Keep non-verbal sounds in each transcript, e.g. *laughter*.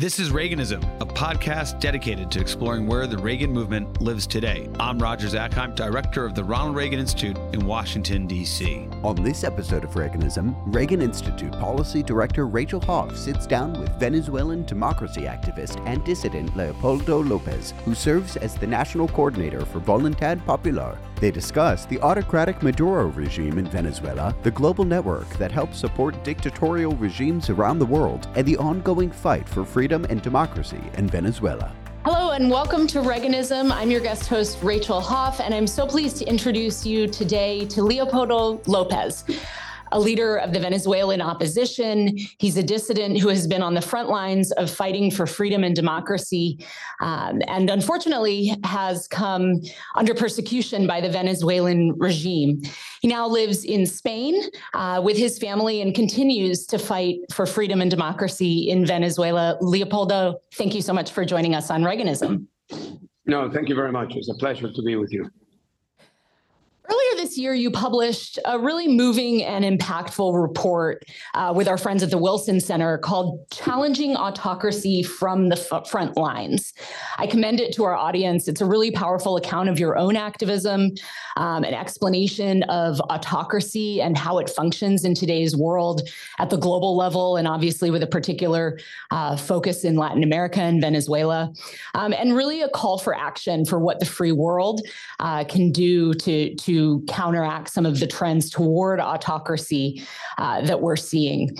This is Reaganism, a podcast dedicated to exploring where the Reagan movement lives today. I'm Roger Zakheim, director of the Ronald Reagan Institute in Washington, D.C. On this episode of Reaganism, Reagan Institute Policy Director Rachel Hoff sits down with Venezuelan democracy activist and dissident Leopoldo Lopez, who serves as the national coordinator for Voluntad Popular. They discuss the autocratic Maduro regime in Venezuela, the global network that helps support dictatorial regimes around the world, and the ongoing fight for freedom and democracy in Venezuela. Hello and welcome to Reaganism. I'm your guest host, Rachel Hoff, and I'm so pleased to introduce you today to Leopoldo Lopez a leader of the Venezuelan opposition. He's a dissident who has been on the front lines of fighting for freedom and democracy, um, and unfortunately has come under persecution by the Venezuelan regime. He now lives in Spain uh, with his family and continues to fight for freedom and democracy in Venezuela. Leopoldo, thank you so much for joining us on Reaganism. No, thank you very much. It's a pleasure to be with you. Earlier this year, you published a really moving and impactful report uh, with our friends at the Wilson Center called Challenging Autocracy from the F- Front Lines. I commend it to our audience. It's a really powerful account of your own activism, um, an explanation of autocracy and how it functions in today's world at the global level, and obviously with a particular uh, focus in Latin America and Venezuela, um, and really a call for action for what the free world uh, can do to, to counteract some of the trends toward autocracy uh, that we're seeing.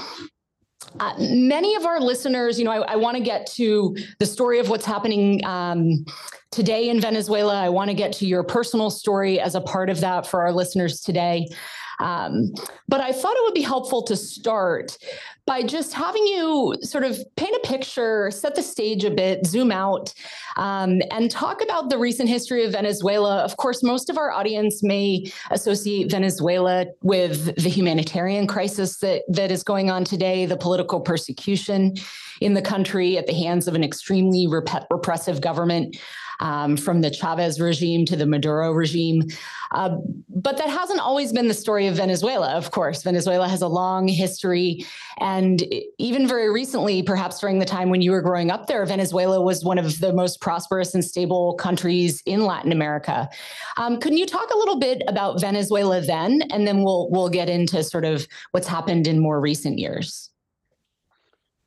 Uh, many of our listeners, you know, I, I want to get to the story of what's happening um, today in Venezuela. I want to get to your personal story as a part of that for our listeners today. Um, but I thought it would be helpful to start by just having you sort of paint a picture, set the stage a bit, zoom out, um, and talk about the recent history of Venezuela. Of course, most of our audience may associate Venezuela with the humanitarian crisis that, that is going on today, the political persecution in the country at the hands of an extremely rep- repressive government um, from the Chavez regime to the Maduro regime. Uh, but that hasn't always been the story of Venezuela, of course. Venezuela has a long history. And even very recently, perhaps during the time when you were growing up there, Venezuela was one of the most prosperous and stable countries in Latin America. Um, can you talk a little bit about Venezuela then? And then we'll, we'll get into sort of what's happened in more recent years.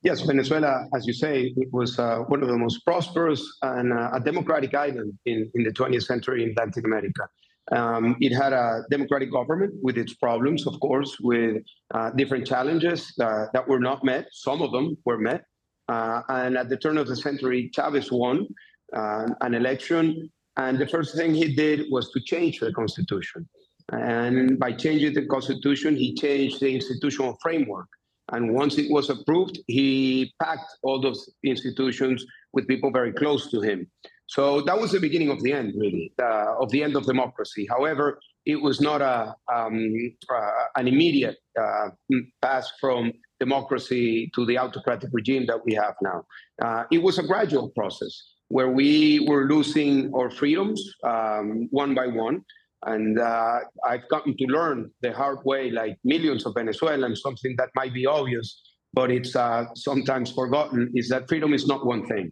Yes, Venezuela, as you say, it was uh, one of the most prosperous and uh, a democratic island in, in the 20th century in Latin America. Um, it had a democratic government with its problems, of course, with uh, different challenges uh, that were not met. Some of them were met. Uh, and at the turn of the century, Chavez won uh, an election. And the first thing he did was to change the constitution. And by changing the constitution, he changed the institutional framework. And once it was approved, he packed all those institutions with people very close to him. So that was the beginning of the end, really, uh, of the end of democracy. However, it was not a, um, uh, an immediate uh, pass from democracy to the autocratic regime that we have now. Uh, it was a gradual process where we were losing our freedoms um, one by one. And uh, I've gotten to learn the hard way, like millions of Venezuelans, something that might be obvious, but it's uh, sometimes forgotten, is that freedom is not one thing.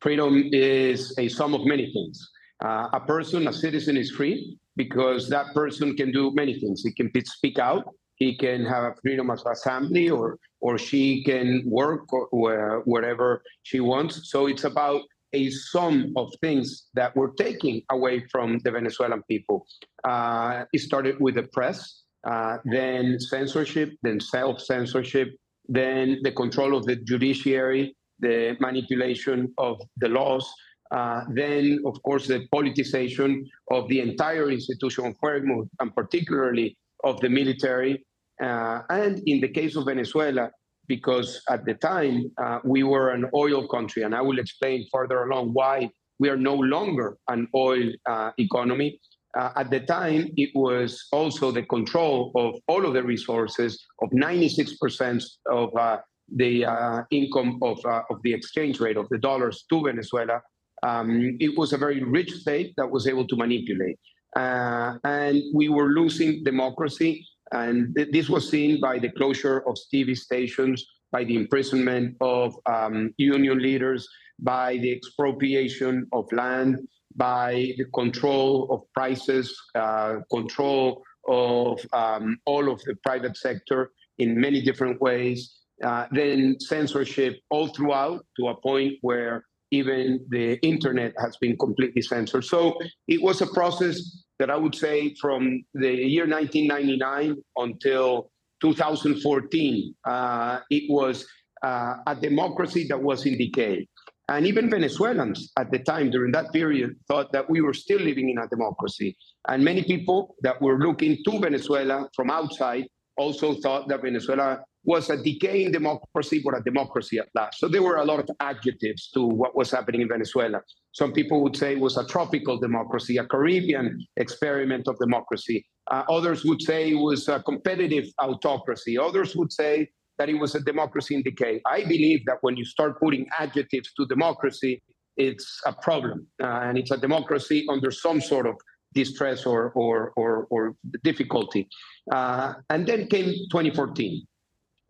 Freedom is a sum of many things. Uh, a person, a citizen, is free because that person can do many things. He can speak out. He can have a freedom of assembly, or or she can work or, or wherever she wants. So it's about a sum of things that we're taking away from the Venezuelan people. Uh, it started with the press, uh, then censorship, then self censorship, then the control of the judiciary, the manipulation of the laws, uh, then, of course, the politicization of the entire institutional framework, and particularly of the military. Uh, and in the case of Venezuela, because at the time uh, we were an oil country, and I will explain further along why we are no longer an oil uh, economy. Uh, at the time, it was also the control of all of the resources of 96% of uh, the uh, income of, uh, of the exchange rate of the dollars to Venezuela. Um, it was a very rich state that was able to manipulate. and we were losing democracy and th- this was seen by the closure of TV stations by the imprisonment of um, union leaders, by the expropriation of land, by the control of prices, uh, control of um, all of the private sector in many different ways, uh, then censorship all throughout to a point where even the internet has been completely censored. So it was a process that I would say from the year 1999 until 2014, uh, it was uh, a democracy that was in decay. And even Venezuelans at the time during that period thought that we were still living in a democracy. And many people that were looking to Venezuela from outside also thought that Venezuela was a decaying democracy, but a democracy at last. So there were a lot of adjectives to what was happening in Venezuela. Some people would say it was a tropical democracy, a Caribbean experiment of democracy. Uh, others would say it was a competitive autocracy. Others would say that it was a democracy in decay. I believe that when you start putting adjectives to democracy, it's a problem, uh, and it's a democracy under some sort of distress or or or, or difficulty. Uh, and then came 2014.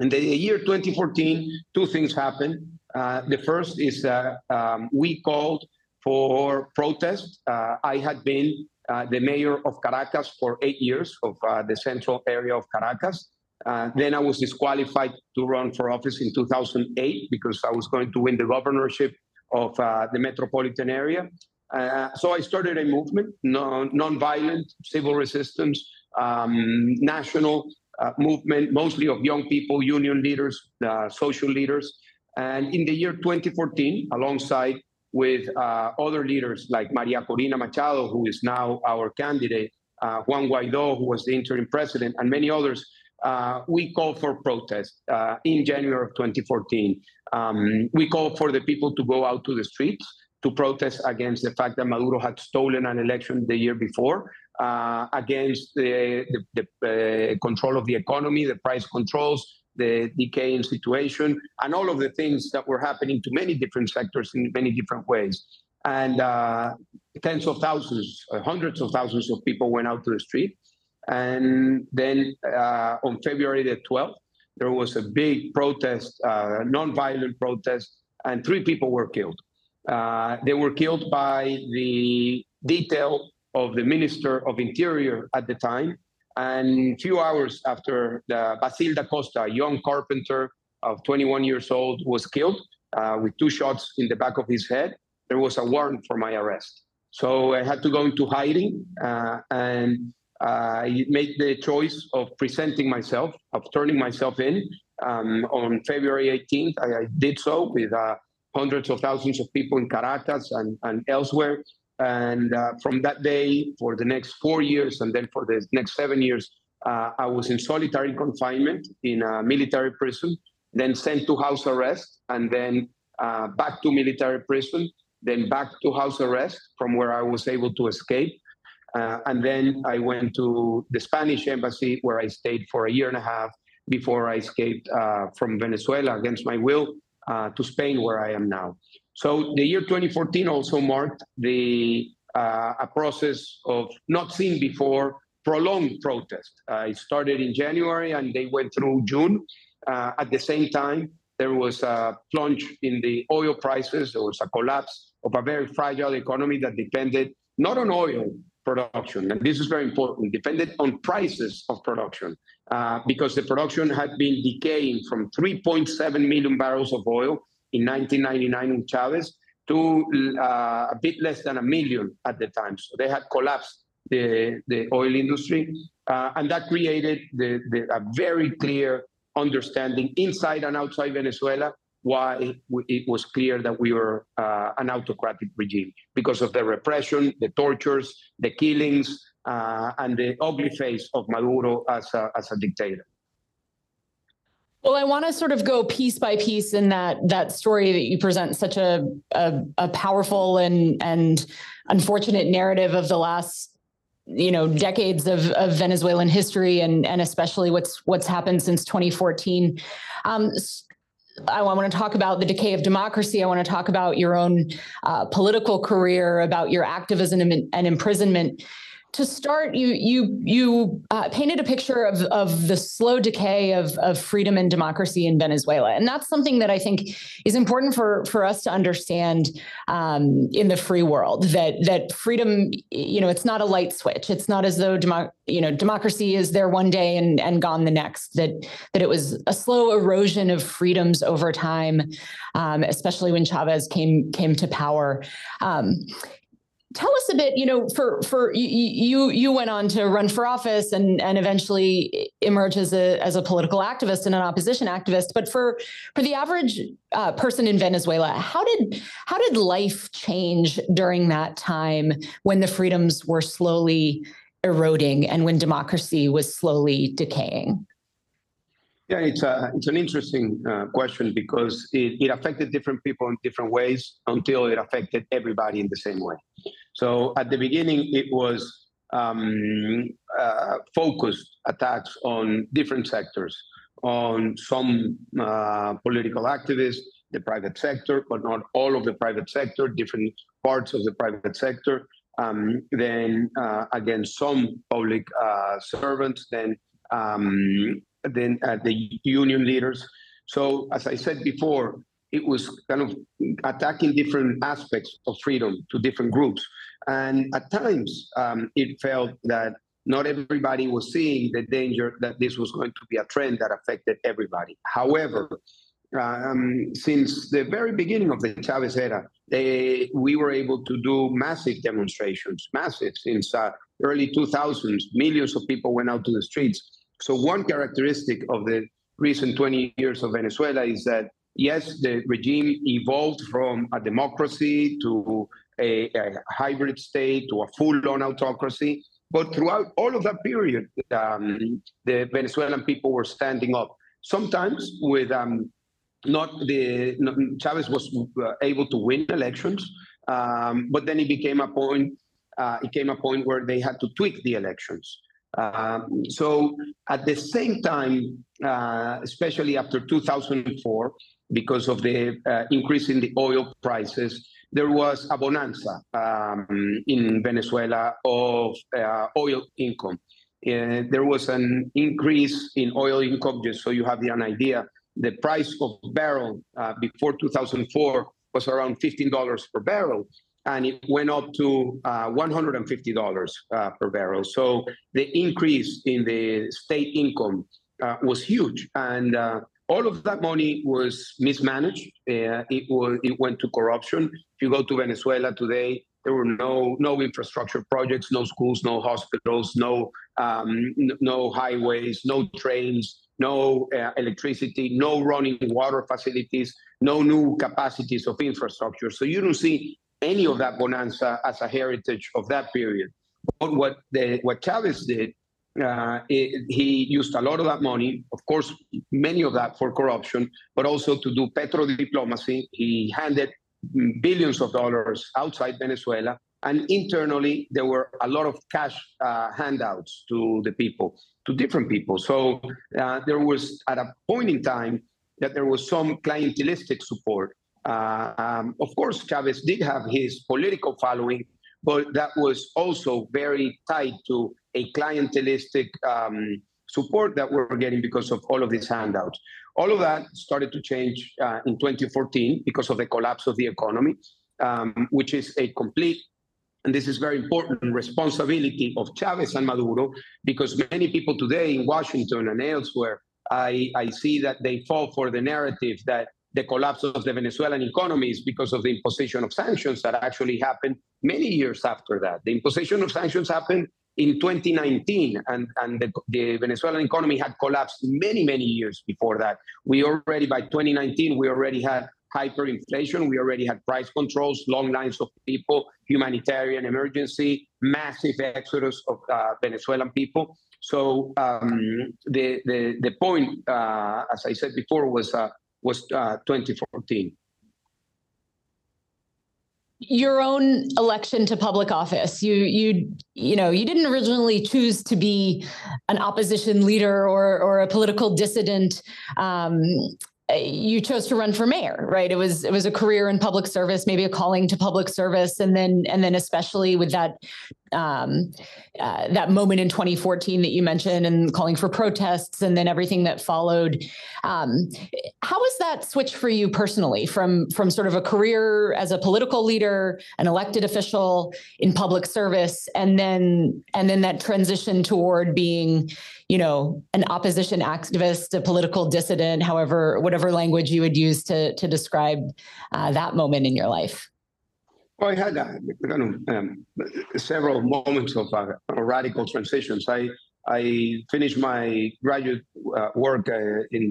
In the year 2014, two things happened. Uh, the first is that um, we called for protest. Uh, I had been uh, the mayor of Caracas for eight years of uh, the central area of Caracas. Uh, then I was disqualified to run for office in 2008 because I was going to win the governorship of uh, the metropolitan area. Uh, so I started a movement, non- non-violent civil resistance, um, national uh, movement, mostly of young people, union leaders, uh, social leaders. And in the year 2014, alongside with uh, other leaders like Maria Corina Machado, who is now our candidate, Juan Guaido, who was the interim president, and many others, uh, we called for protest uh, in January of 2014. Um, we called for the people to go out to the streets to protest against the fact that Maduro had stolen an election the year before, uh, against the, the, the uh, control of the economy, the price controls, the decaying situation, and all of the things that were happening to many different sectors in many different ways. And uh, tens of thousands, uh, hundreds of thousands of people went out to the street. And then uh, on February the 12th, there was a big protest, uh, non-violent protest, and three people were killed. Uh, they were killed by the detail of the Minister of Interior at the time. And a few hours after the Bassil da Costa, a young carpenter of 21 years old, was killed uh, with two shots in the back of his head, there was a warrant for my arrest. So I had to go into hiding, uh, and I made the choice of presenting myself, of turning myself in. Um, on February 18th, I, I did so with uh, hundreds of thousands of people in Caracas and, and elsewhere. And uh, from that day, for the next four years, and then for the next seven years, uh, I was in solitary confinement in a military prison, then sent to house arrest, and then uh, back to military prison, then back to house arrest, from where I was able to escape. Uh, and then I went to the Spanish embassy where I stayed for a year and a half before I escaped uh, from Venezuela against my will uh, to Spain, where I am now. So the year 2014 also marked the uh, a process of not seen before prolonged protest. Uh, it started in January and they went through June. Uh, at the same time, there was a plunge in the oil prices. There was a collapse of a very fragile economy that depended not on oil, production. And this is very important, depended on prices of production, because the production had been decaying from 3.7 million barrels of oil in 1999 in Chavez to uh, a bit less than a million at the time. So they had collapsed the, the oil industry. Uh, and that created the, the, a very clear understanding inside and outside Venezuela why it was clear that we were uh, an autocratic regime because of the repression, the tortures, the killings, uh, and the ugly face of Maduro as a, as a dictator. Well, I want to sort of go piece by piece in that that story that you present such a a, a powerful and and unfortunate narrative of the last you know decades of, of Venezuelan history and and especially what's what's happened since 2014. Um, I want to talk about the decay of democracy. I want to talk about your own uh, political career, about your activism and, and imprisonment. To start, you you you uh, painted a picture of of the slow decay of of freedom and democracy in Venezuela, and that's something that I think is important for for us to understand um, in the free world. That that freedom, you know, it's not a light switch. It's not as though demo- you know democracy is there one day and and gone the next. That that it was a slow erosion of freedoms over time, um, especially when Chavez came came to power. Um, tell us a bit you know for for you you went on to run for office and and eventually emerge as a as a political activist and an opposition activist but for for the average uh, person in venezuela how did how did life change during that time when the freedoms were slowly eroding and when democracy was slowly decaying yeah, it's a it's an interesting uh, question because it, it affected different people in different ways until it affected everybody in the same way. So at the beginning, it was um, uh, focused attacks on different sectors, on some uh, political activists, the private sector, but not all of the private sector, different parts of the private sector. Um, then uh, against some public uh, servants, then um, then uh, the union leaders. So as I said before, it was kind of attacking different aspects of freedom to different groups. And at times, um, it felt that not everybody was seeing the danger that this was going to be a trend that affected everybody. However, um, since the very beginning of the Chavez era, they, we were able to do massive demonstrations, massive, since uh, early 2000s. Millions of people went out to the streets so one characteristic of the recent 20 years of Venezuela is that yes, the regime evolved from a democracy to a, a hybrid state to a full-on autocracy. But throughout all of that period, um, the Venezuelan people were standing up. Sometimes with um, not the Chavez was uh, able to win elections, um, but then it became a point. Uh, it came a point where they had to tweak the elections. Um, so at the same time, uh, especially after 2004, because of the uh, increase in the oil prices, there was a bonanza um, in Venezuela of uh, oil income. Uh, there was an increase in oil income, just so you have an idea. The price of barrel uh, before 2004 was around $15 per barrel and it went up to uh, $150 uh, per barrel. So the increase in the state income uh, was huge, and all of that money was mismanaged. Uh, it was it went to corruption. If you go to Venezuela today, there were no no infrastructure projects, no schools, no hospitals, no um, no highways, no trains, no uh, electricity, no running water facilities, no new capacities of infrastructure. So you don't see any of that bonanza as a heritage of that period. But what the, what Chavez did, uh, it, he used a lot of that money, of course, many of that for corruption, but also to do petro diplomacy. He handed billions of dollars outside Venezuela, and internally there were a lot of cash uh, handouts to the people, to different people. So uh, there was at a point in time that there was some clientelistic support uh, um, of course, Chavez did have his political following, but that was also very tied to a clientelistic um, support that we're getting because of all of these handouts. All of that started to change uh, in 2014 because of the collapse of the economy, um, which is a complete and this is very important responsibility of Chavez and Maduro, because many people today in Washington and elsewhere, I, I see that they fall for the narrative that the collapse of the Venezuelan economy is because of the imposition of sanctions that actually happened many years after that. The imposition of sanctions happened in 2019, and, and the, the, Venezuelan economy had collapsed many, many years before that. We already, by 2019, we already had hyperinflation, we already had price controls, long lines of people, humanitarian emergency, massive exodus of uh, Venezuelan people. So um, the, the, the point, uh, as I said before, was uh, was uh, 2014 your own election to public office. You you you know you didn't originally choose to be an opposition leader or or a political dissident. Um, you chose to run for mayor right it was it was a career in public service maybe a calling to public service and then and then especially with that um, uh, that moment in 2014 that you mentioned and calling for protests and then everything that followed. Um, how was that switch for you personally from from sort of a career as a political leader, an elected official in public service, and then and then that transition toward being, you know, an opposition activist, a political dissident, however, whatever language you would use to to describe uh, that moment in your life? Well, I had uh, um, several moments of uh, radical transitions. I I finished my graduate uh, work uh, in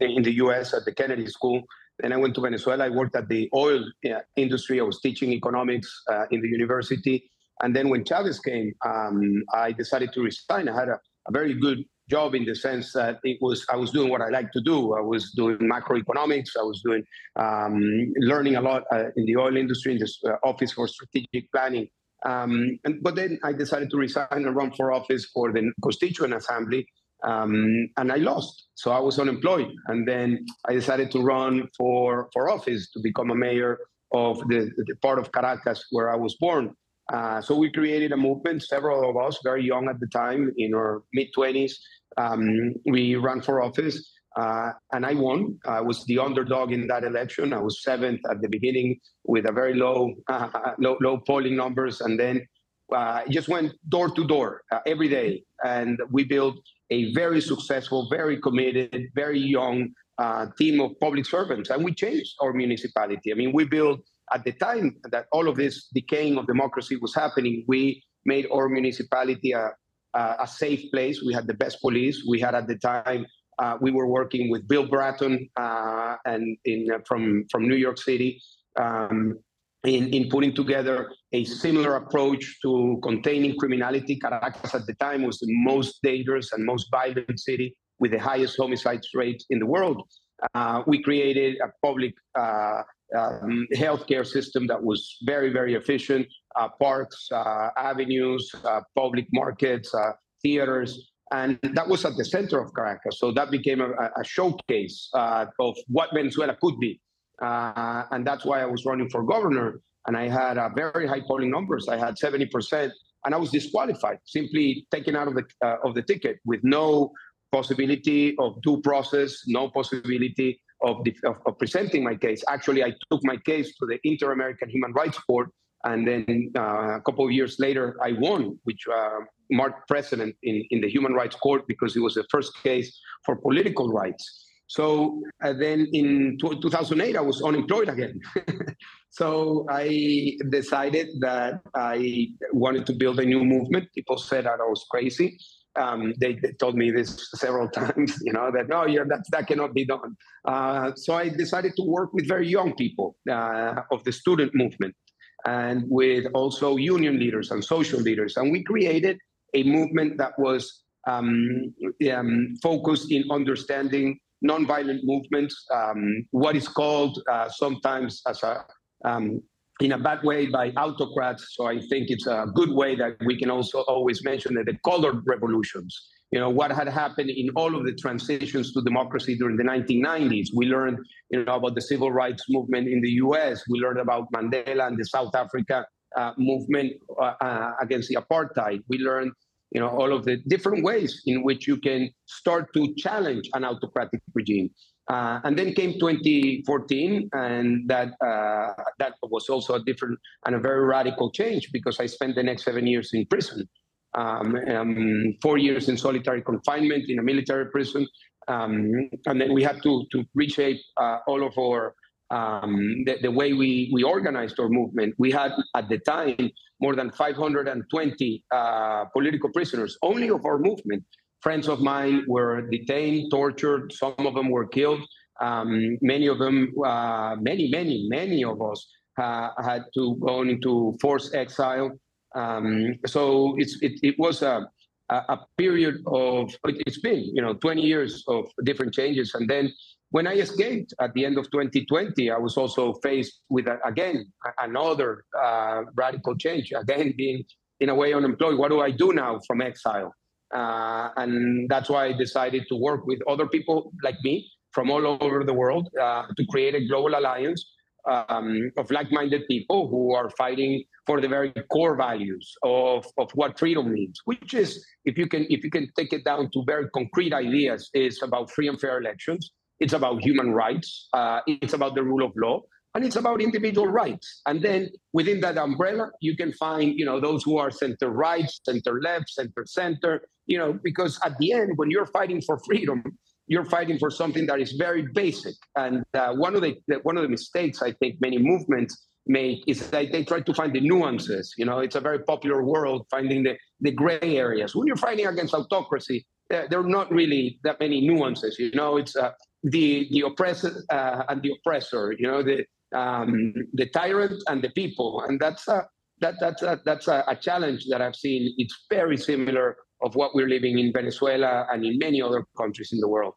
in the U.S. at the Kennedy School. Then I went to Venezuela. I worked at the oil uh, industry. I was teaching economics in the university. And then when Chavez came, um, I decided to resign. I had a, a very good job in the sense that it was I was doing what I like to do. I was doing macroeconomics. I was doing um, learning a lot uh, in the oil industry in this uh, office for strategic planning. Um, and, but then I decided to resign and run for office for the Constituent Assembly, um, and I lost. So I was unemployed, and then I decided to run for for office to become a mayor of the, the part of Caracas where I was born. Uh, so we created a movement, several of us, very young at the time, in our mid 20s. Um, we ran for office, uh, and I won. I was the underdog in that election. I was seventh at the beginning with a very low, uh, *laughs* low, low polling numbers, and then uh, just went door to door uh, every day, and we built a very successful, very committed, very young team of public servants, and we changed our municipality. I mean, we built at the time that all of this decaying of democracy was happening, we made our municipality a, a, a safe place. We had the best police. We had at the time, uh, we were working with Bill Bratton uh, and in, uh, from, from New York City um, in, in putting together a similar approach to containing criminality. Caracas at the time was the most dangerous and most violent city with the highest homicide rate in the world. Uh, we created a public uh, um, healthcare system that was very, very efficient, uh, parks, uh, avenues, uh, public markets, uh, theaters. And that was at the center of Caracas. So that became a, a showcase uh, of what Venezuela could be. Uh, and that's why I was running for governor. And I had very high polling numbers. I had 70%. And I was disqualified, simply taken out of the, of the ticket with no possibility of due process, no possibility of, the, of, of, presenting my case. Actually, I took my case to the Inter American Human Rights Court, and then uh, a couple of years later, I won, which uh, marked precedent in, in the Human Rights Court because it was the first case for political rights. So uh, then in 2008, I was unemployed again. *laughs* so I decided that I wanted to build a new movement. People said that I was crazy um, they, they, told me this several *laughs* times, you know, that no, yeah, that that cannot be done. Uh, so I decided to work with very young people uh, of the student movement and with also union leaders and social leaders, and we created a movement that was um, um, focused in understanding nonviolent movements, um, what is called uh, sometimes as a um, in a bad way by autocrats. So I think it's a good way that we can also always mention that the colored revolutions. You know what had happened in all of the transitions to democracy during the 1990s. We learned, you know, about the civil rights movement in the U.S. We learned about Mandela and the South Africa uh, movement uh, uh, against the apartheid. We learned, you know, all of the different ways in which you can start to challenge an autocratic regime. Uh, and then came 2014, and that uh, that was also a different and a very radical change because I spent the next seven years in prison, um, um, four years in solitary confinement in a military prison, um, and then we had to to reshape uh, all of our um, the, the, way we we organized our movement. We had at the time more than 520 uh, political prisoners only of our movement friends of mine were detained, tortured. Some of them were killed. Um, many of them, uh, many, many, many of us uh, had to go into forced exile. Um, so it, it was a, a period of, it's been, you know, 20 years of different changes. And then when I escaped at the end of 2020, I was also faced with, a, again, another uh, radical change, again, being in a way unemployed. What do I do now from exile? Uh, and that's why I decided to work with other people like me from all over the world uh, to create a global alliance um, of like-minded people who are fighting for the very core values of, of what freedom means, which is, if you can if you can take it down to very concrete ideas, is about free and fair elections. It's about human rights. Uh, it's about the rule of law, and it's about individual rights. And then within that umbrella, you can find you know those who are center right, center left, center center. You know, because at the end, when you're fighting for freedom, you're fighting for something that is very basic. And uh, one of the, the one of the mistakes I think many movements make is that they try to find the nuances. You know, it's a very popular world finding the, the gray areas. When you're fighting against autocracy, uh, there are not really that many nuances. You know, it's uh, the the oppressor uh, and the oppressor. You know, the um, the tyrant and the people, and that's a that that's a, that's a, a challenge that I've seen. It's very similar of what we're living in Venezuela and in many other countries in the world.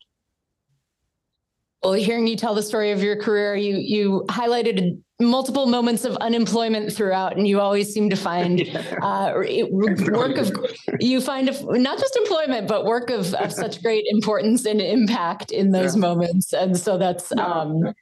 Well, hearing you tell the story of your career, you you highlighted multiple moments of unemployment throughout, and you always seem to find *laughs* yeah. uh, work of you find not just employment, but work of, of such great importance and impact in those yeah. moments. And so that's um,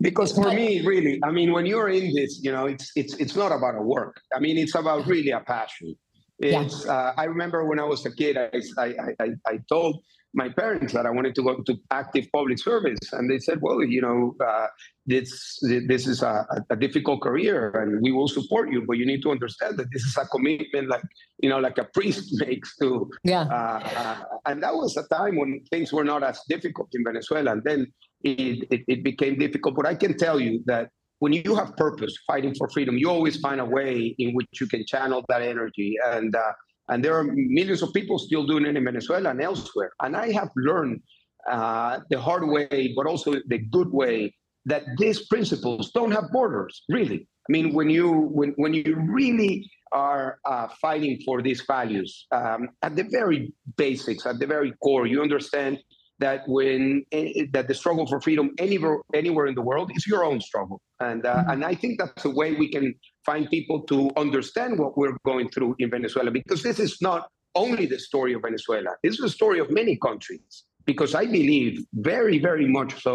because for me, really, I mean, when you're in this, you know, it's it's it's not about a work. I mean, it's about really a passion. It's, yeah. uh, I remember when I was a kid, I, I, I, I, told my parents that I wanted to go to active public service, and they said, "Well, you know, uh, this this is a, a, difficult career, and we will support you, but you need to understand that this is a commitment, like you know, like a priest *laughs* makes to." Yeah. Uh, uh, and that was a time when things were not as difficult in Venezuela, and then it, it, it became difficult. But I can tell you that when you have purpose, fighting for freedom, you always find a way in which you can channel that energy. And uh, and there are millions of people still doing it in Venezuela and elsewhere. And I have learned uh, the hard way, but also the good way, that these principles don't have borders. Really, I mean, when you when when you really are uh, fighting for these values um, at the very basics, at the very core, you understand that when eh, that the struggle for freedom anywhere anywhere in the world is your own struggle and uh, mm-hmm. and i think that's a way we can find people to understand what we're going through in venezuela because this is not only the story of venezuela this is the story of many countries because i believe very very much so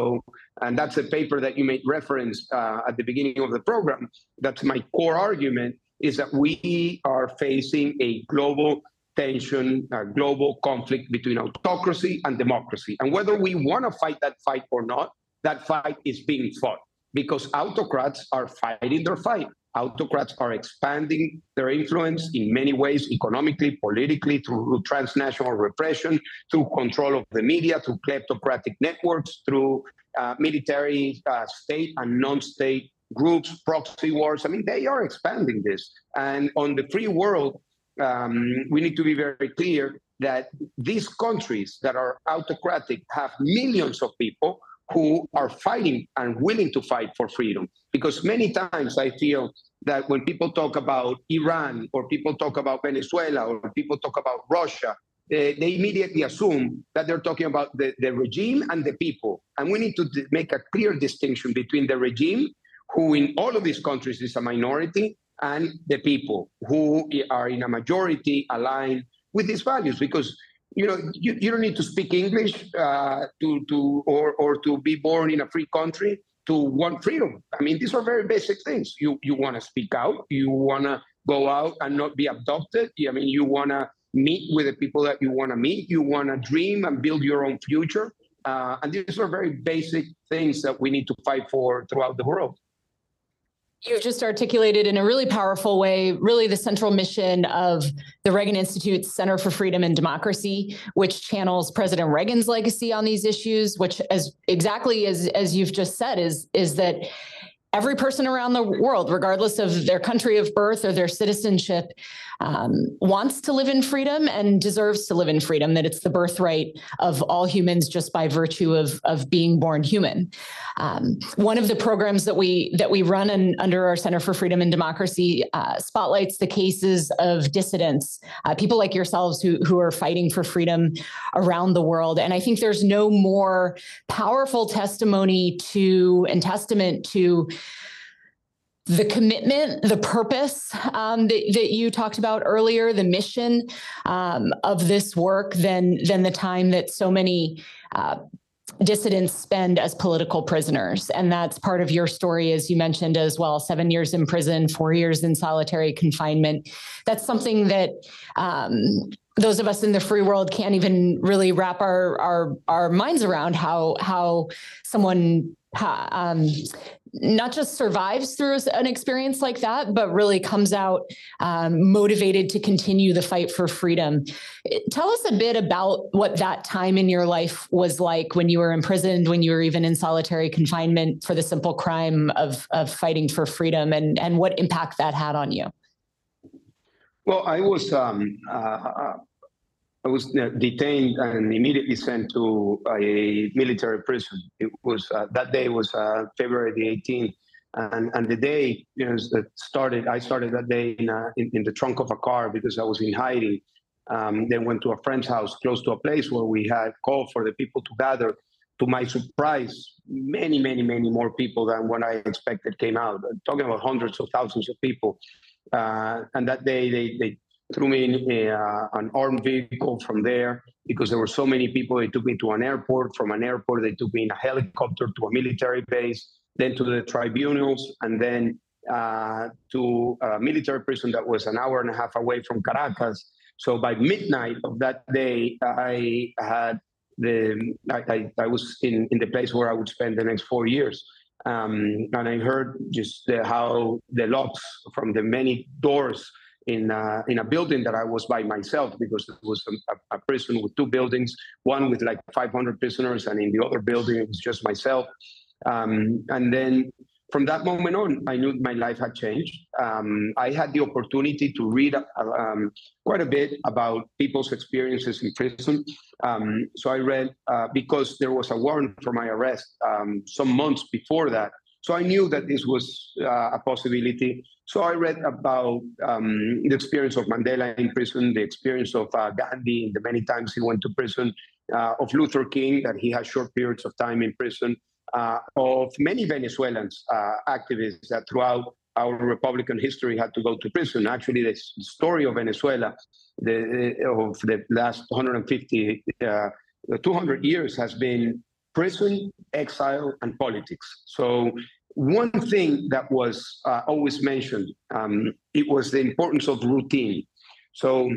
and that's a paper that you made reference uh, at the beginning of the program that's my core argument is that we are facing a global tension, a global conflict between autocracy and democracy. And whether we want to fight that fight or not, that fight is being fought because autocrats are fighting their fight. Autocrats are expanding their influence in many ways, economically, politically, through transnational repression, through control of the media, through kleptocratic networks, through uh, military, uh, state, and non state groups, proxy wars. I mean, they are expanding this. And on the free world, um, we need to be very clear that these countries that are autocratic have millions of people who are fighting and willing to fight for freedom. Because many times I feel that when people talk about Iran or people talk about Venezuela or people talk about Russia, they, immediately assume that they're talking about the, the regime and the people. And we need to make a clear distinction between the regime, who in all of these countries is a minority, and the people who are in a majority aligned with these values because you know you, you don't need to speak english uh, to to or or to be born in a free country to want freedom. I mean these are very basic things. You you want to speak out you want to go out and not be abducted. I mean you want to meet with the people that you want to meet. You want to dream and build your own future. Uh, and these are very basic things that we need to fight for throughout the world You've just articulated in a really powerful way, really the central mission of the Reagan Institute's Center for Freedom and Democracy, which channels President Reagan's legacy on these issues, which as exactly as as you've just said, is is that every person around the world, regardless of their country of birth or their citizenship, um, wants to live in freedom and deserves to live in freedom, that it's the birthright of all humans just by virtue of, of being born human. Um, one of the programs that we that we run in, under our Center for Freedom and Democracy uh, spotlights the cases of dissidents, uh, people like yourselves who, who are fighting for freedom around the world. And I think there's no more powerful testimony to and testament to the commitment, the purpose um, that, that, you talked about earlier, the mission um, of this work, than than the time that so many uh, dissidents spend as political prisoners. And that's part of your story, as you mentioned as well seven years in prison, four years in solitary confinement. That's something that um, those of us in the free world can't even really wrap our our, our minds around how how someone um, not just survives through an experience like that, but really comes out um, motivated to continue the fight for freedom. Tell us a bit about what that time in your life was like when you were imprisoned, when you were even in solitary confinement for the simple crime of, of fighting for freedom, and, and what impact that had on you. Well, I was um, uh, I was uh, detained and immediately sent to a military prison. It was uh, that day was uh, February the 18th, and and the day you know started. I started that day in, a, in, in the trunk of a car because I was in hiding. Um, then went to a friend's house close to a place where we had called for the people to gather. To my surprise, many, many, many more people than what I expected came out. I'm talking about hundreds of thousands of people. Uh, and that day, they, they threw me in uh, an armed vehicle from there because there were so many people. They took me to an airport. From an airport, they took me in a helicopter to a military base, then to the tribunals, and then uh, to a military prison that was an hour and a half away from Caracas. So by midnight of that day, I had the I, I, I was in, in the place where I would spend the next four years. Um, and I heard just the, how the locks from the many doors in uh, in a building that I was by myself because it was a, a, prison with two buildings, one with like 500 prisoners, and in the other building it was just myself. Um, and then from that moment on, I knew my life had changed. Um, I had the opportunity to read um, quite a bit about people's experiences in prison. Um, so I read uh, because there was a warrant for my arrest um, some months before that. So I knew that this was uh, a possibility. So I read about um, the experience of Mandela in prison, the experience of uh, Gandhi, the many times he went to prison, uh, of Luther King, that he had short periods of time in prison, uh, of many Venezuelans, uh, activists that throughout our Republican history had to go to prison. Actually, the story of Venezuela the, of the last 150, uh, 200 years has been prison, exile, and politics. So one thing that was uh, always mentioned, um, it was the importance of routine. So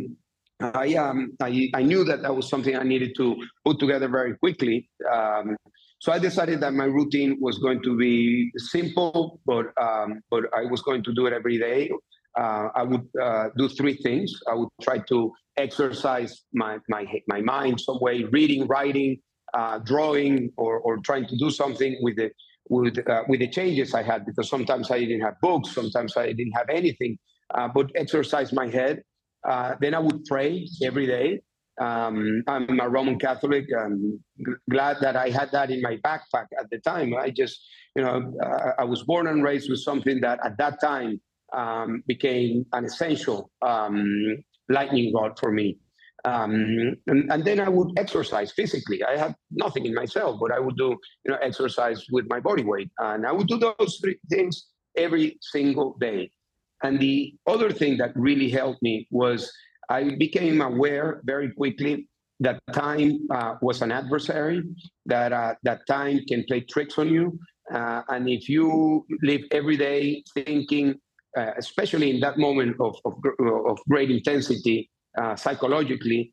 I, um, I, I, knew that that was something I needed to put together very quickly. Um, so I decided that my routine was going to be simple, but um, but I was going to do it every day. Uh, I would uh, do three things. I would try to exercise my my my mind some way, reading, writing, uh, drawing, or or trying to do something with the with uh, with the changes I had because sometimes I didn't have books, sometimes I didn't have anything, uh, but exercise my head. Uh, then I would pray every day. Um, I'm a Roman Catholic. I'm glad that I had that in my backpack at the time. I just, you know, uh, I was born and raised with something that at that time um, became an essential um, lightning rod for me. Um, and, and, then I would exercise physically. I had nothing in myself, but I would do you know exercise with my body weight, and I would do those three things every single day. And the other thing that really helped me was I became aware very quickly that time uh, was an adversary, that uh, that time can play tricks on you, uh, and if you live every day thinking, uh, especially in that moment of, of, of great intensity, uh, psychologically,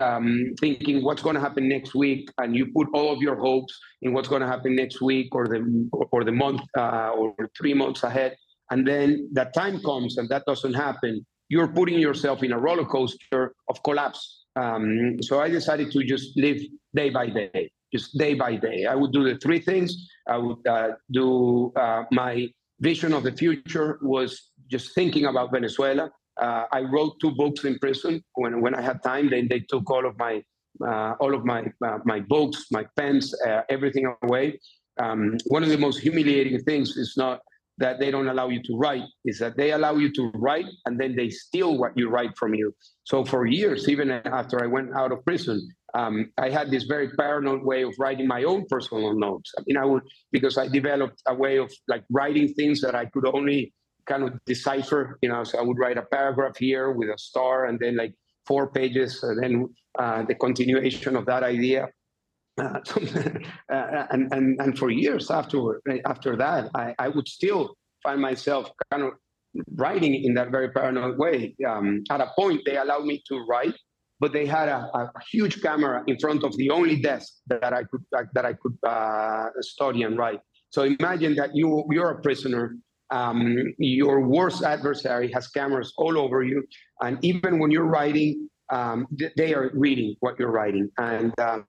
um, thinking what's going to happen next week, and you put all of your hopes in what's going to happen next week or the or the month uh, or three months ahead, and then that time comes and that doesn't happen. You're putting yourself in a roller coaster of collapse. Um, so I decided to just live day by day, just day by day. I would do the three things. I would uh, do uh, my vision of the future was just thinking about Venezuela uh, I wrote two books in prison when, when I had time. Then they took all of my uh, all of my uh, my books, my pens, uh, everything away. Um, one of the most humiliating things is not that they don't allow you to write; is that they allow you to write and then they steal what you write from you. So for years, even after I went out of prison, um, I had this very paranoid way of writing my own personal notes. I mean, I would because I developed a way of like writing things that I could only kind of decipher, you know, so I would write a paragraph here with a star and then like four pages and then uh, the continuation of that idea. uh, *laughs* uh, and, and and for years after after that, I, I would still find myself kind of writing in that very paranoid way. Um, at a point, they allowed me to write, but they had a, a, huge camera in front of the only desk that I could that I could uh, study and write. So imagine that you you're a prisoner. Um, your worst adversary has cameras all over you, and even when you're writing, um, they are reading what you're writing. And um,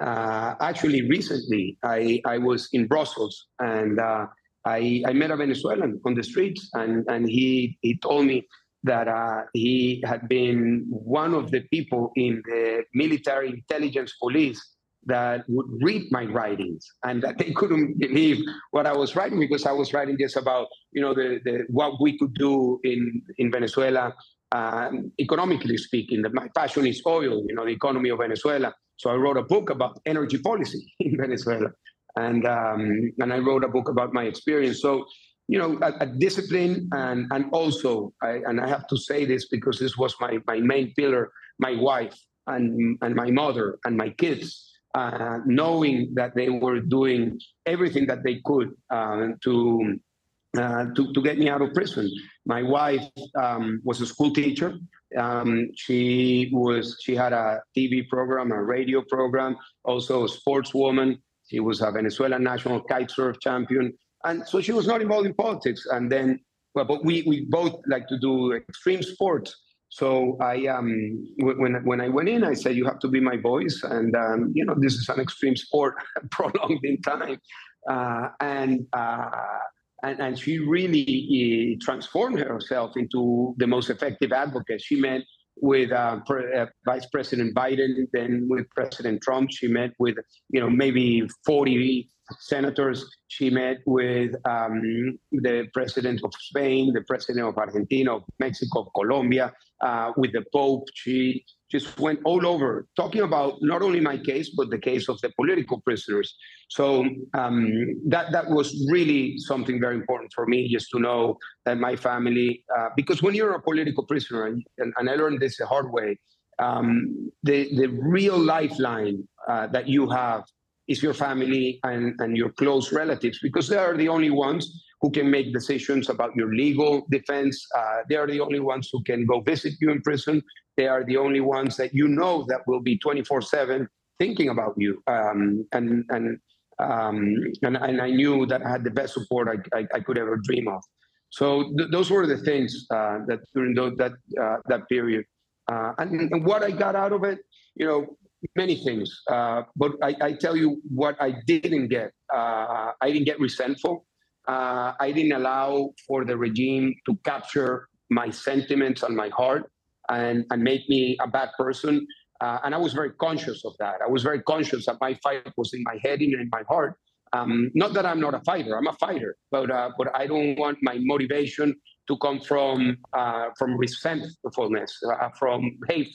uh, actually, recently, I, I was in Brussels and uh, I, I met a Venezuelan on the streets, and, and he, he told me that uh, he had been one of the people in the military intelligence police that would read my writings and that they couldn't believe what I was writing because I was writing just about you know the, the what we could do in in Venezuela um, economically speaking. My passion is oil, you know, the economy of Venezuela. So I wrote a book about energy policy *laughs* in Venezuela, and um, and I wrote a book about my experience. So you know, a, a discipline and and also, I, and I have to say this because this was my my main pillar, my wife and and my mother and my kids. Uh, knowing that they were doing everything that they could uh, to uh, to, to get me out of prison. My wife um, was a school teacher. Um, she was she had a TV program, a radio program, also a sportswoman. She was a Venezuelan national kite surf champion, and so she was not involved in politics. And then, well, but we we both like to do extreme sports. So I um when when I went in, I said you have to be my voice, and um, you know this is an extreme sport, *laughs* prolonged in time, uh, and. Uh, and, and she really uh, transformed herself into the most effective advocate. She met with uh, Pre- uh, Vice President Biden, then with President Trump. She met with, you know, maybe 40 senators. She met with um, the president of Spain, the president of Argentina, of Mexico, of Colombia, uh, with the Pope. She just went all over talking about not only my case but the case of the political prisoners. So um, that that was really something very important for me, just to know that my family, uh, because when you're a political prisoner, and, and I learned this the hard way, um, the the real lifeline uh, that you have is your family and, and your close relatives because they are the only ones who can make decisions about your legal defense. Uh, they are the only ones who can go visit you in prison. They are the only ones that you know that will be 24 7 thinking about you. Um, and, and, um, and, and, I knew that I had the best support I, I, I could ever dream of. So th- those were the things uh, that during that, uh, that period. Uh, and, and what I got out of it, you know, many things. Uh, but I, I, tell you what I didn't get. Uh, I didn't get resentful. Uh, I didn't allow for the regime to capture my sentiments and my heart and, and make me a bad person. Uh, and I was very conscious of that. I was very conscious that my fight was in my head and in my heart. Um, not that I'm not a fighter, I'm a fighter, but uh, but I don't want my motivation to come from uh, from resentfulness, from hate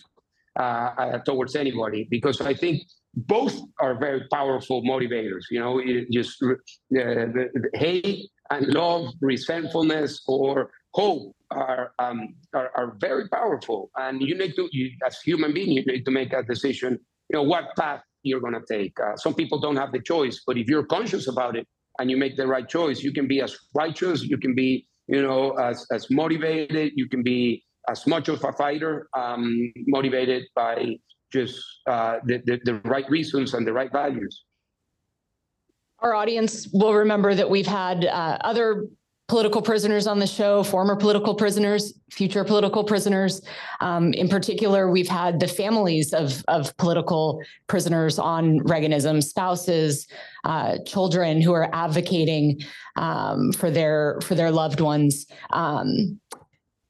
uh, uh, towards anybody because I think both are very powerful motivators. You know, just uh, the, the hate and love, resentfulness, or hope are, um, are, are very powerful. And you need to, you, as human being, you need to make a decision. You know what path you're going to take. Uh, some people don't have the choice, but if you're conscious about it and you make the right choice, you can be as righteous, you can be, you know, as as motivated, you can be as much of a fighter, um, motivated by just uh, the, the, the right reasons and the right values. Our audience will remember that we've had uh, other political prisoners on the show, former political prisoners, future political prisoners. Um, in particular, we've had the families of, of political prisoners on Reaganism, spouses, uh, children who are advocating um, for their for their loved ones. Um,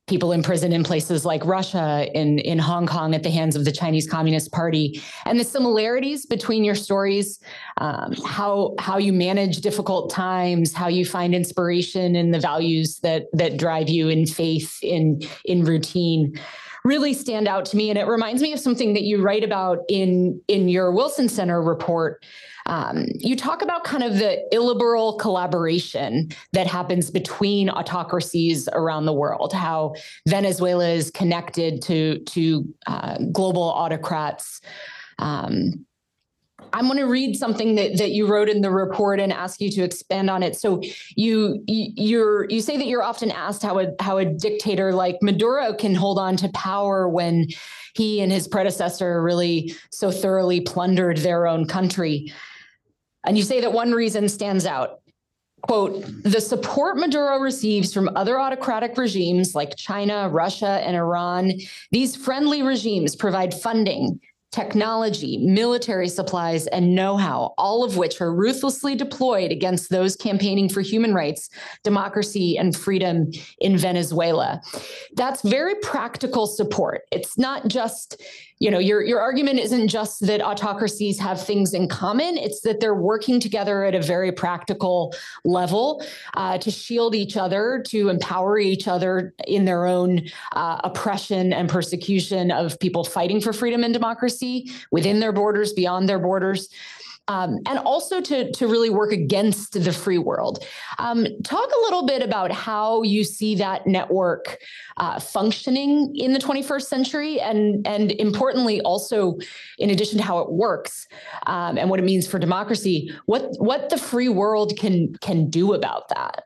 people imprisoned in places like Russia, in, in Hong Kong at the hands of the Chinese Communist Party, and the similarities between your stories, um, how how you manage difficult times, how you find inspiration in the values that that drive you in faith, in in routine really stand out to me. And it reminds me of something that you write about in in your wilson center report um, you talk about kind of the illiberal collaboration that happens between autocracies around the world, how Venezuela is connected to, to uh, global autocrats. Um, I'm going to read something that, that you wrote in the report and ask you to expand on it. So you you're you say that you're often asked how a how a dictator like Maduro can hold on to power when he and his predecessor really so thoroughly plundered their own country. And you say that one reason stands out. Quote, the support Maduro receives from other autocratic regimes like China, Russia, and Iran, these friendly regimes provide funding, technology, military supplies, and know how, all of which are ruthlessly deployed against those campaigning for human rights, democracy, and freedom in Venezuela. That's very practical support. It's not just you know your your argument isn't just that autocracies have things in common. It's that they're working together at a very practical level uh, to shield each other to empower each other in their own uh, oppression and persecution of people fighting for freedom and democracy within their borders beyond their borders um, and also to, to really work against the free world. Um, talk a little bit about how you see that network uh, functioning in the 21st century, and, and importantly, also in addition to how it works um, and what it means for democracy, what, what the free world can, can do about that.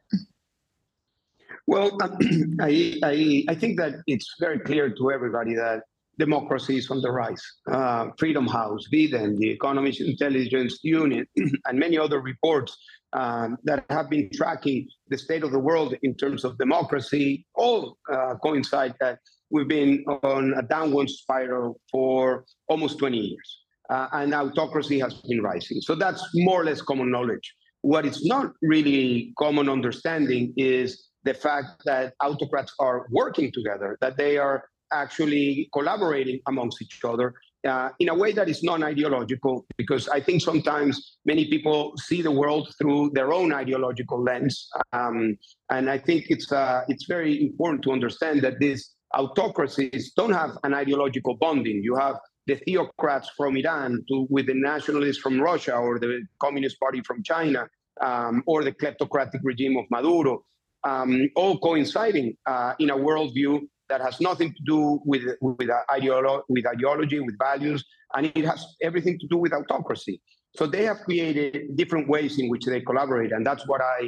Well, *clears throat* I, I, I think that it's very clear to everybody that democracy is on the rise. Uh, Freedom House, V-Dem, the Economist Intelligence Unit, *clears throat* and many other reports um, that have been tracking the state of the world in terms of democracy all uh, coincide that we've been on a downward spiral for almost 20 years. Uh, and autocracy has been rising. So that's more or less common knowledge. What is not really common understanding is the fact that autocrats are working together, that they are actually collaborating amongst each other uh, in a way that is non-ideological because i think sometimes many people see the world through their own ideological lens. Um, and i think it's uh, it's very important to understand that these autocracies don't have an ideological bonding. You have the theocrats from iran to, with the nationalists from russia or the communist party from china um, or the kleptocratic regime of maduro um, all coinciding uh, in a worldview that has nothing to do with with, ideolo- with ideology, with values, and it has everything to do with autocracy. So they have created different ways in which they collaborate, and that's what I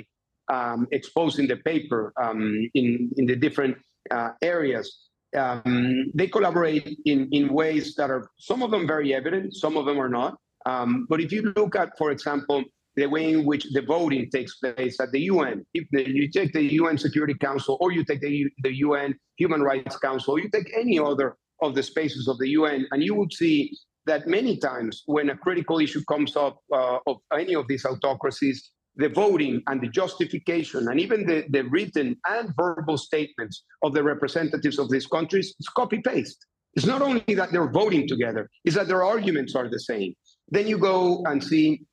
um, expose in the paper um, in in the different uh, areas. Um, they collaborate in in ways that are some of them very evident, some of them are not. Um, but if you look at, for example, the way in which the voting takes place at the UN. If the, you take the UN Security Council or you take the, the UN Human Rights Council, or you take any other of the spaces of the UN, and you would see that many times when a critical issue comes up uh, of any of these autocracies, the voting and the justification and even the, the written and verbal statements of the representatives of these countries is copy paste. It's not only that they're voting together, it's that their arguments are the same. Then you go and see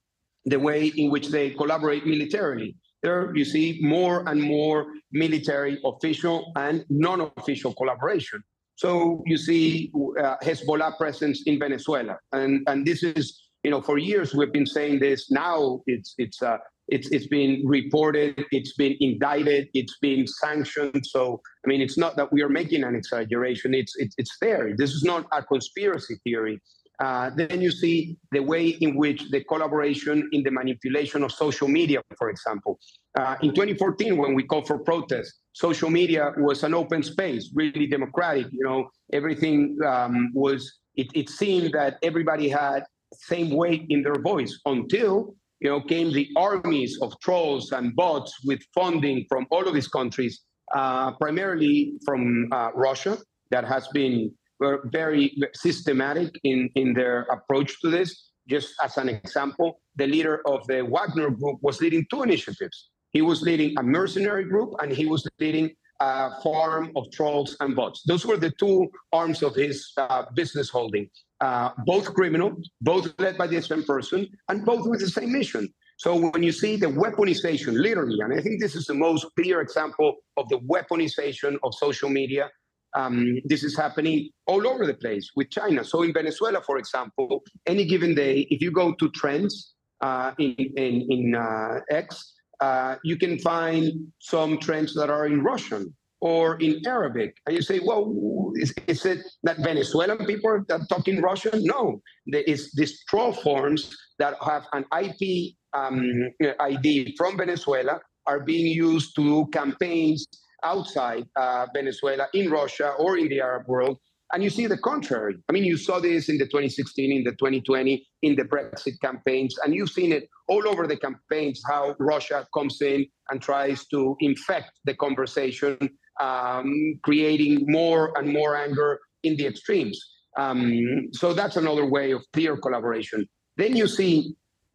the way in which they collaborate militarily. There you see more and more military official and non-official collaboration. So you see uh, Hezbollah presence in Venezuela, and and this is you know for years we've been saying this. Now it's it's uh, it's it's been reported, it's been indicted, it's been sanctioned. So I mean, it's not that we are making an exaggeration. It's it's it's there. This is not a conspiracy theory. Uh, then you see the way in which the collaboration in the manipulation of social media, for example. Uh, in 2014, when we called for protests, social media was an open space, really democratic. You know, everything um, was. It, it seemed that everybody had same weight in their voice until you know came the armies of trolls and bots with funding from all of these countries, uh, primarily from uh, Russia, that has been were very systematic in, in their approach to this. Just as an example, the leader of the Wagner group was leading two initiatives. He was leading a mercenary group and he was leading a farm of trolls and bots. Those were the two arms of his uh, business holding, uh, both criminal, both led by the same person, and both with the same mission. So when you see the weaponization, literally, and I think this is the most clear example of the weaponization of social media um, this is happening all over the place with China. So in Venezuela, for example, any given day, if you go to trends uh, in, in, in uh, X, uh, you can find some trends that are in Russian. or in Arabic. And you say, well, is, is it that Venezuelan people are talking Russian? No, it's these troll forms that have an IP um, ID from Venezuela are being used to do campaigns outside uh, Venezuela, in Russia, or in the Arab world. And you see the contrary. I mean, you saw this in the 2016, in the 2020, in the Brexit campaigns, and you've seen it all over the campaigns how Russia comes in and tries to infect the conversation um, creating more and more anger in the extremes. Um, so that's another way of clear collaboration. Then you see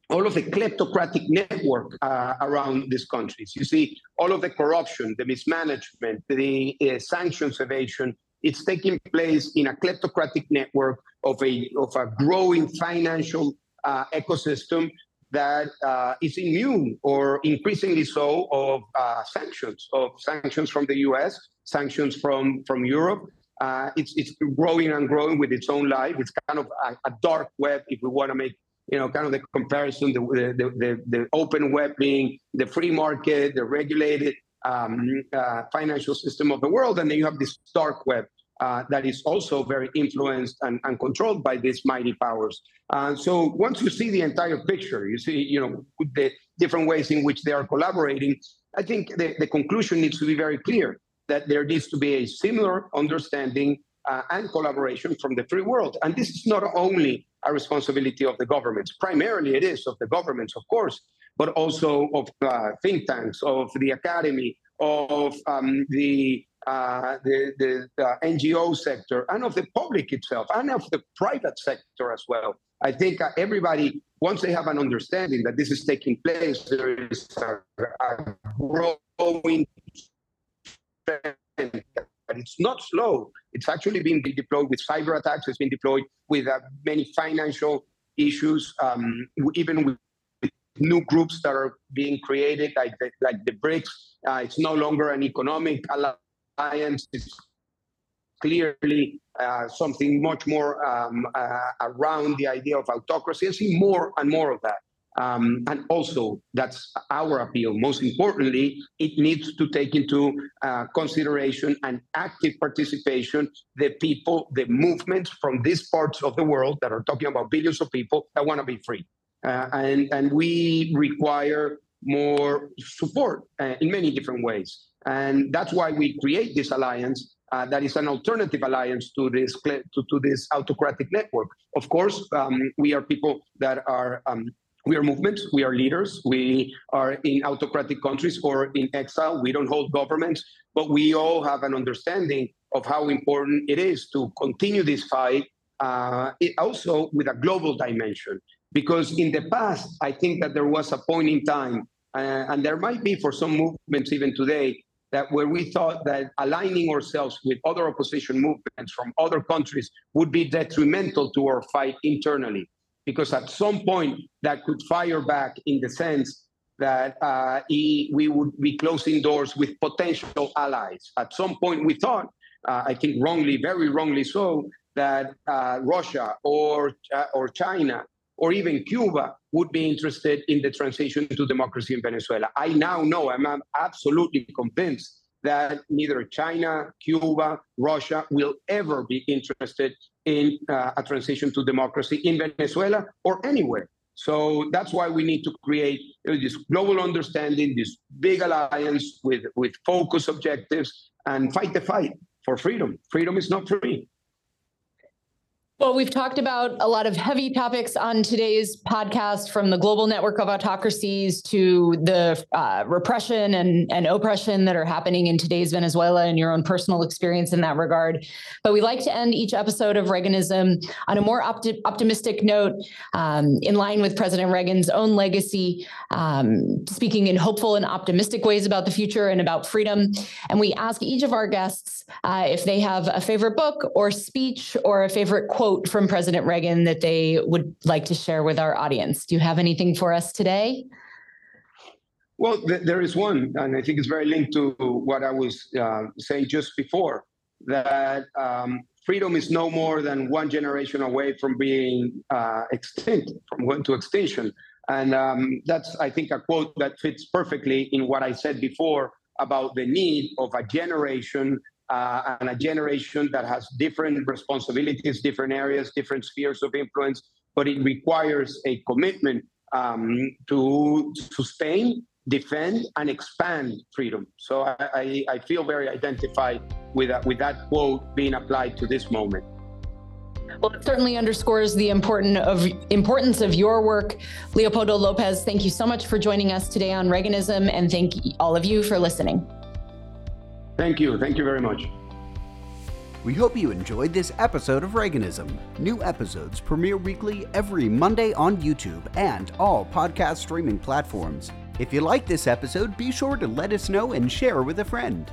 all of the kleptocratic network uh, around these countries. You see all of the corruption, the mismanagement, the uh, sanctions evasion. It's taking place in a kleptocratic network of a of a growing financial uh, ecosystem that uh, is immune or increasingly so of uh, sanctions, of sanctions from the U.S., sanctions from from Europe. Uh, it's it's growing and growing with its own life. It's kind of a, a dark web, if we want to make you know kind of the comparison, the the, the, the open web being the free market, the regulated um, uh, financial system of the world, and then you have this dark web uh, that is also very influenced and, and controlled by these mighty powers. Uh, so once you see the entire picture, you see, you know, the different ways in which they are collaborating. I think the, the conclusion needs to be very clear that there needs to be a similar understanding uh, and collaboration from the free world. And this is not only a responsibility of the governments. Primarily, it is of the governments, of course, but also of uh, think tanks, of the academy, of um, the uh, the, the, the, NGO sector and of the public itself and of the private sector as well. I think uh, everybody, once they have an understanding that this is taking place, there is a, a growing trend. But it's not slow. It's actually been deployed with cyber attacks. It's been deployed with uh, many financial issues, um, even with new groups that are being created, like the, like the BRICS. Uh, it's no longer an economic alliance. It's clearly uh, something much more um, uh, around the idea of autocracy. I see more and more of that. Um, and also, that's our appeal. Most importantly, it needs to take into uh, consideration and active participation the people, the movements from these parts of the world that are talking about billions of people that want to be free. Uh, and, and we require more support uh, in many different ways. And that's why we create this alliance uh, that is an alternative alliance to this to, to this autocratic network. Of course, um, we are people that are um, we are movements, we are leaders, we are in autocratic countries or in exile. We don't hold governments, but we all have an understanding of how important it is to continue this fight. Uh, also with a global dimension, because in the past, I think that there was a point in time, uh, and there might be for some movements even today, that where we thought that aligning ourselves with other opposition movements from other countries would be detrimental to our fight internally. Because at some point that could fire back in the sense that uh, we would be closing doors with potential allies. At some point, we thought, uh, I think wrongly, very wrongly so, that uh, Russia or uh, or China or even Cuba would be interested in the transition to democracy in Venezuela. I now know, I'm absolutely convinced that neither China, Cuba, Russia will ever be interested in uh, a transition to democracy in Venezuela or anywhere. So that's why we need to create this global understanding, this big alliance with, with focus objectives, and fight the fight for freedom. Freedom is not free. Well, we've talked about a lot of heavy topics on today's podcast, from the global network of autocracies to the uh, repression and, and oppression that are happening in today's Venezuela and your own personal experience in that regard. But we like to end each episode of Reaganism on a more opti- optimistic note, um, in line with President Reagan's own legacy, um, speaking in hopeful and optimistic ways about the future and about freedom. And we ask each of our guests uh, if they have a favorite book or speech or a favorite quote quote from President Reagan that they would like to share with our audience. Do you have anything for us today? Well, th- there is one, and I think it's very linked to what I was uh, saying just before that um, freedom is no more than one generation away from being uh, extinct, from going to extinction. And um, that's, I think, a quote that fits perfectly in what I said before about the need of a generation uh, and a generation that has different responsibilities, different areas, different spheres of influence, but it requires a commitment um, to sustain, defend, and expand freedom. So I, I, feel very identified with that, with that quote being applied to this moment. Well, it certainly underscores the important of importance of your work. Leopoldo Lopez, thank you so much for joining us today on Reaganism, and thank all of you for listening. Thank you. Thank you very much. We hope you enjoyed this episode of Reaganism. New episodes premiere weekly every Monday on YouTube and all podcast streaming platforms. If you like this episode, be sure to let us know and share with a friend.